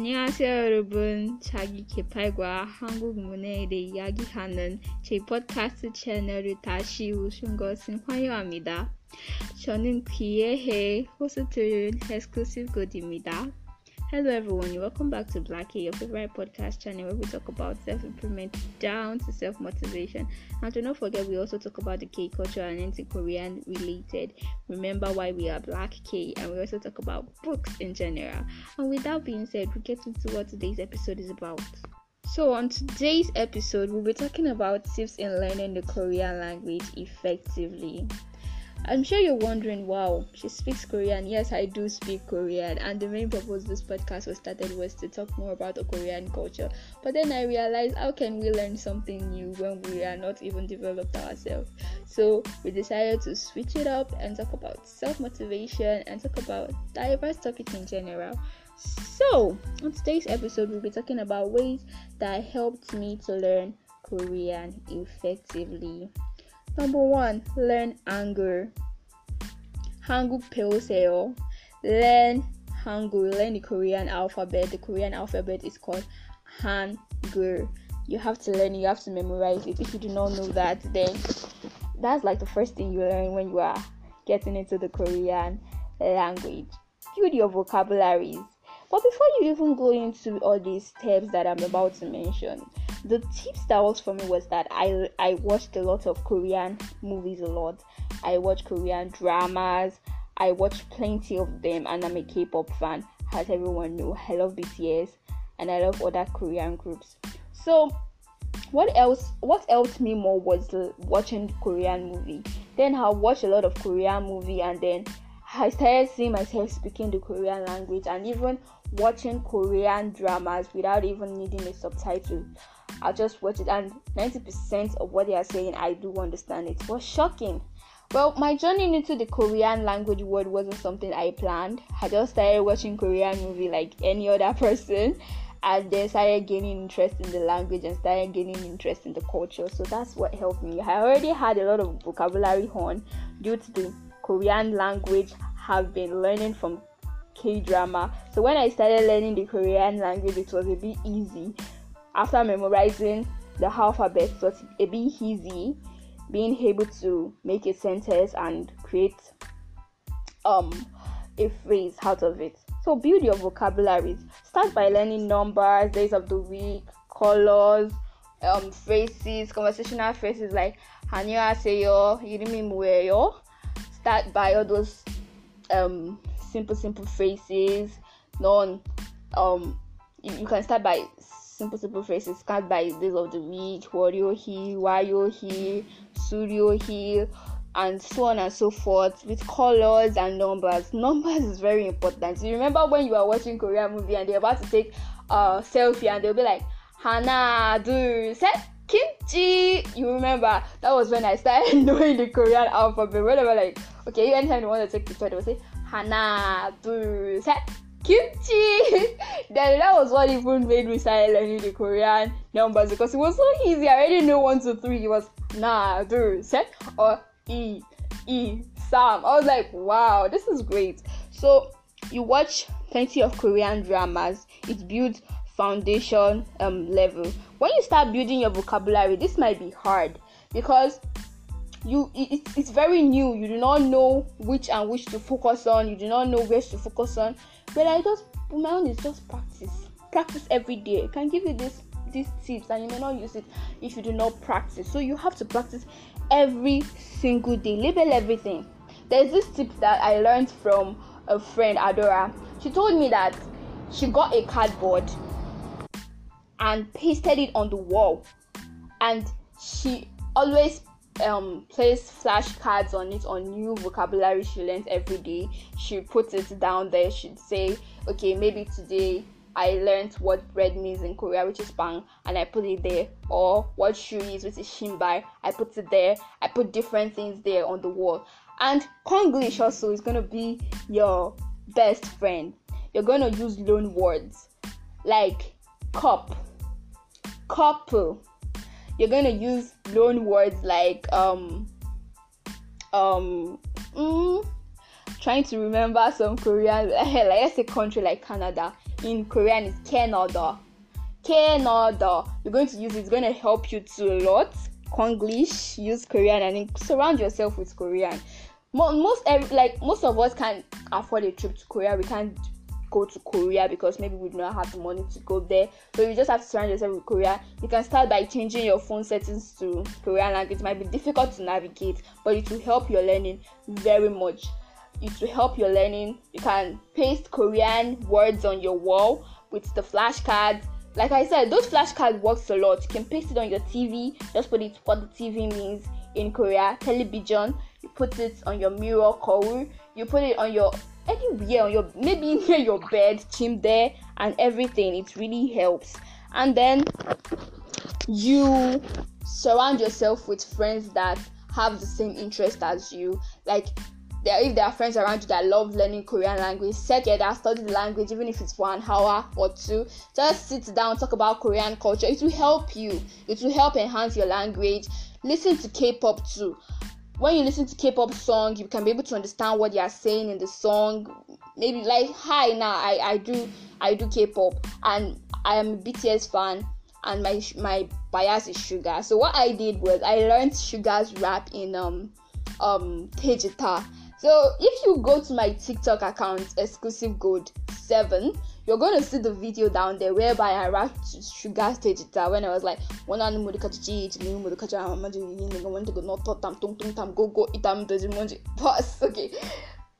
안녕하세요 여러분. 자기 개발과 한국 문화에 대해 이야기하는 제 팟캐스트 채널을 다시 오신 것은 환영합니다. 저는 귀해의 호스트 엑스클루시브 god입니다. Hello everyone, welcome back to Black K, your favorite podcast channel where we talk about self-improvement down to self-motivation. And do not forget we also talk about the K culture and anything Korean related. Remember why we are Black K and we also talk about books in general. And with that being said, we get into what today's episode is about. So, on today's episode, we'll be talking about tips in learning the Korean language effectively. I'm sure you're wondering, wow, she speaks Korean. Yes, I do speak Korean, and the main purpose this podcast was started was to talk more about the Korean culture. But then I realized, how can we learn something new when we are not even developed ourselves? So we decided to switch it up and talk about self motivation and talk about diverse topics in general. So, on today's episode, we'll be talking about ways that helped me to learn Korean effectively. Number one, learn anger. Hangul 배우세요. Learn Hangul. Learn the Korean alphabet. The Korean alphabet is called Hangul. You have to learn it. You have to memorize it. If you do not know that, then that's like the first thing you learn when you are getting into the Korean language. Build your vocabularies. But before you even go into all these steps that I'm about to mention, the tips that works for me was that I I watched a lot of Korean movies a lot. I watch Korean dramas. I watch plenty of them, and I'm a K-pop fan. As everyone know, I love BTS and I love other Korean groups. So, what else? What helped me more was watching Korean movie. Then I watched a lot of Korean movie, and then I started seeing myself speaking the Korean language and even watching Korean dramas without even needing a subtitle. I just watch it, and 90% of what they are saying, I do understand it. was shocking. Well, my journey into the Korean language world wasn't something I planned. I just started watching Korean movie like any other person, and then started gaining interest in the language and started gaining interest in the culture. So that's what helped me. I already had a lot of vocabulary on due to the Korean language have been learning from K drama. So when I started learning the Korean language, it was a bit easy After memorizing the alphabet, it was a bit easy being able to make a sentence and create um a phrase out of it. So build your vocabularies. Start by learning numbers, days of the week, colors, um, phrases, conversational phrases like 안녕하세요, 이름이 뭐예요? Start by all those um simple simple phrases. Non um you, you can start by simple simple phrases. Start by days of the week, what you here, why you here, studio here and so on and so forth with colors and numbers. Numbers is very important. You remember when you are watching Korean movie and they're about to take a selfie and they'll be like, Hana, 둘, set kimchi. You remember that was when I started knowing the Korean alphabet. Whenever like, okay, you anytime you want to take picture, they will say Hana, 둘, set kimchi. then that was what even made me start learning the Korean numbers because it was so easy. I already know one, two, three. It was na, do, set or e, e, sam. I was like, wow, this is great. So you watch plenty of Korean dramas. It builds foundation um, level. When you start building your vocabulary, this might be hard because you it, it's very new. You do not know which and which to focus on. You do not know where to focus on. But I just my own is just practice. Practice every day. I can give you this these tips and you may not use it if you do not practice. So you have to practice every single day. Label everything. There's this tip that I learned from a friend, Adora. She told me that she got a cardboard and pasted it on the wall, and she always um place flashcards on it on new vocabulary she learns every day. She puts it down there. She'd say, okay, maybe today I learned what bread means in Korea, which is bang, and I put it there. Or what shoe is, which is shinbai, I put it there. I put different things there on the wall. And Konglish also is gonna be your best friend. You're gonna use loan words like cup, couple. You're gonna use loan words like um um. Mm, trying to remember some Korean, like let's say country like Canada in Korean is Canada. Canada. You're going to use. It's going to help you to a lot. Konglish, use Korean, and surround yourself with Korean. Most like most of us can't afford a trip to Korea. We can't go to Korea because maybe we do not have the money to go there. So you just have to surround yourself with Korea. You can start by changing your phone settings to Korean language. It might be difficult to navigate, but it will help your learning very much. It will help your learning. You can paste Korean words on your wall with the flashcards. Like I said, those flashcards works a lot. You can paste it on your TV. Just put it what the TV means in Korea. Television. You put it on your mirror, koru. You put it on your anywhere on your maybe near your bed, chim there, and everything. It really helps. And then you surround yourself with friends that have the same interest as you. Like there, if there are friends around you that love learning Korean language, set your that study the language, even if it's for an hour or two. Just sit down, talk about Korean culture. It will help you. It will help enhance your language. Listen to K-pop too when you listen to K-pop song, you can be able to understand what they are saying in the song. Maybe like, hi, now I, I do I do K-pop and I am a BTS fan and my my bias is Suga. So what I did was I learned Suga's rap in um um Daechwita. So if you go to my TikTok account, exclusive gold seven, you're going to see the video down there whereby I rapped Sugar Stage that when I was like, one on the Kachi, the Kacha, want to go not thought tam tung tung tam go go itam dozimonji. Pause. Okay.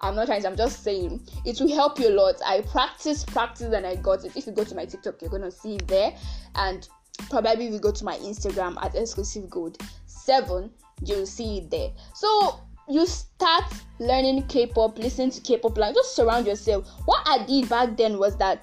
I'm not trying to, I'm just saying it will help you a lot. I practice, practice, and I got it. If you go to my TikTok, you're gonna see it there, and probably if you go to my Instagram at exclusive gold seven, you'll see it there. So you start learning K-pop, listen to K-pop, like just surround yourself. What I did back then was that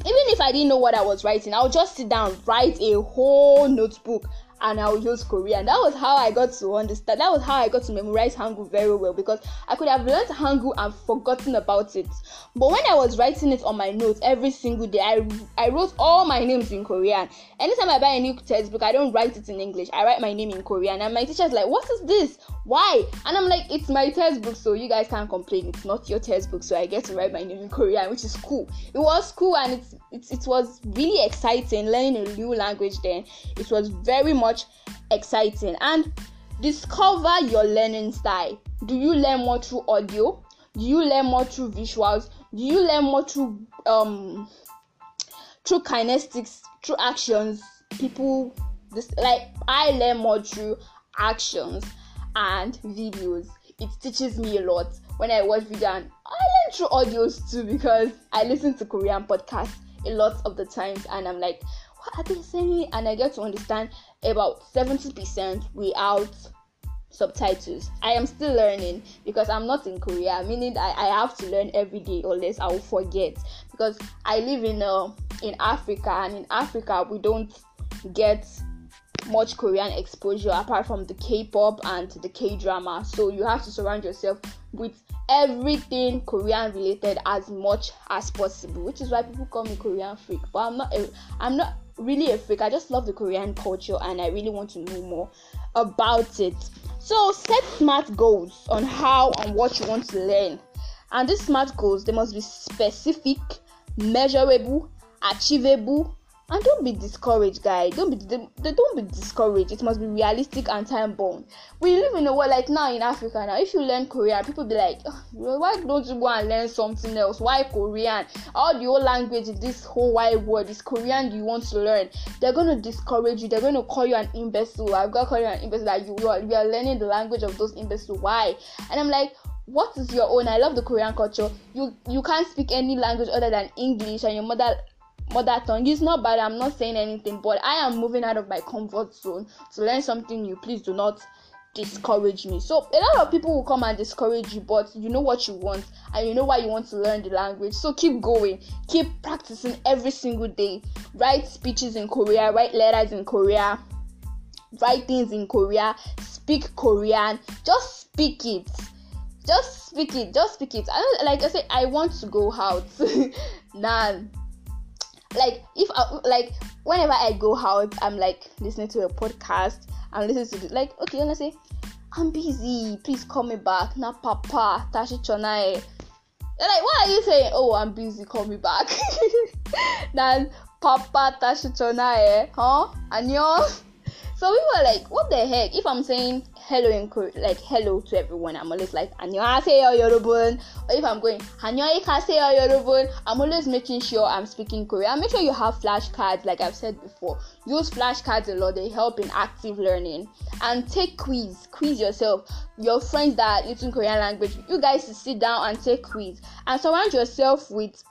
even if I didn't know what I was writing, I would just sit down, write a whole notebook, and I'll use Korean. That was how I got to understand. That was how I got to memorize Hangul very well because I could have learned Hangul and forgotten about it. But when I was writing it on my notes every single day, I I wrote all my names in Korean. Anytime I buy a new textbook, I don't write it in English. I write my name in Korean. And my teacher's like, "What is this? Why?" And I'm like, "It's my textbook, so you guys can't complain. It's not your textbook, so I get to write my name in Korean, which is cool. It was cool and it's, it's it was really exciting learning a new language. Then it was very much much exciting. And discover your learning style. Do you learn more through audio? Do you learn more through visuals? Do you learn more through um through kinetics through actions? People this like i learn more through actions and videos. It teaches me a lot. When i watch video and i learn through audios too because i listen to korean podcasts a lot of the times and i'm like are they saying and i get to understand about 70% without subtitles. I am still learning because I'm not in Korea, meaning I, I have to learn every day or less I will forget. Because I live in uh, in Africa and in Africa we don't get much Korean exposure apart from the K-pop and the K-drama. So you have to surround yourself with everything Korean related as much as possible, which is why people call me Korean freak. But I'm not a, I'm not really a freak. I just love the Korean culture and I really want to know more about it. So set smart goals on how and what you want to learn. And these smart goals they must be specific, measurable, achievable, and don't be discouraged guys. Don't be don't be discouraged. It must be realistic and time bound. We live in a world like now in africa. Now if you learn korean people be like ah, why don't you go and learn something else? Why korean? All the whole language in this whole wide world is korean you want to learn. They're going to discourage you. They're going to call you an imbecile. I've got to call you an imbecile. That you, you, are, you are learning the language of those imbeciles why? And i'm like what is your own? I love the korean culture. You you can't speak any language other than english and your mother mother tongue. Is not bad i'm not saying anything but i am moving out of my comfort zone to learn something new. Please do not discourage me. So a lot of people will come and discourage you but you know what you want and you know why you want to learn the language. So keep going. Keep practicing every single day. Write speeches in korea write letters in korea write things in korea speak korean. Just speak it. Just speak it just speak it. I like i say i want to go out. Now like if I, like whenever I go out, I'm like listening to a podcast. I'm listening to the, like okay, say I'm busy. Please call me back. Na papa tashi chonae. They're like, what are you saying, oh, I'm busy, call me back? then Papa Tashichona, eh? Huh? And you So we were like, what the heck? If I'm saying hello in Korean, like hello to everyone, I'm always like 안녕하세요 여러분. Or if I'm going 안녕하세요 여러분, I'm always making sure I'm speaking Korean. Make sure you have flashcards, like I've said before. Use flashcards a lot. They help in active learning. And take quiz. Quiz yourself. Your friends that are using Korean language, you guys to sit down and take quiz and surround yourself with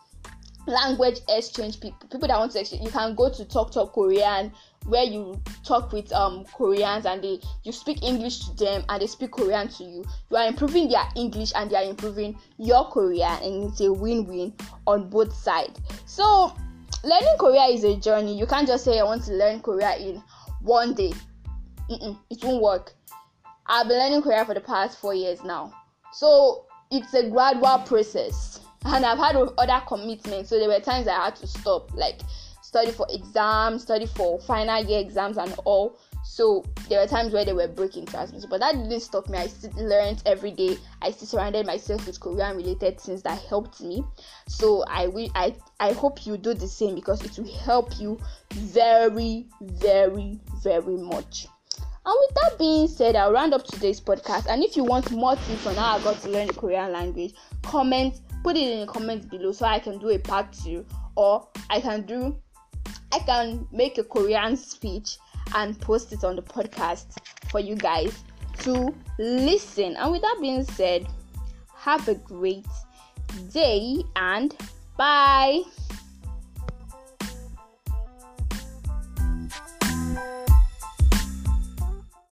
language exchange people people that want to exchange you can go to talk talk korean where you talk with um koreans and they you speak english to them and they speak korean to you. You are improving their english and they are improving your korean and it's a win-win on both sides so learning korea is a journey. You can't just say i want to learn korea in one day. Mm-mm, it won't work. I've been learning korea for the past four years now. So it's a gradual process. And I've had other commitments, so there were times I had to stop, like study for exams, study for final year exams, and all. So there were times where they were breaking transmission, but that didn't stop me. I still learned every day. I still surrounded myself with Korean related things that helped me. So I will I I hope you do the same because it will help you very, very, very much. And with that being said, I'll round up today's podcast. And if you want more tips on how I got to learn the Korean language, comment put it in the comments below so I can do a part two or I can do I can make a Korean speech and post it on the podcast for you guys to listen. And with that being said, have a great day and bye.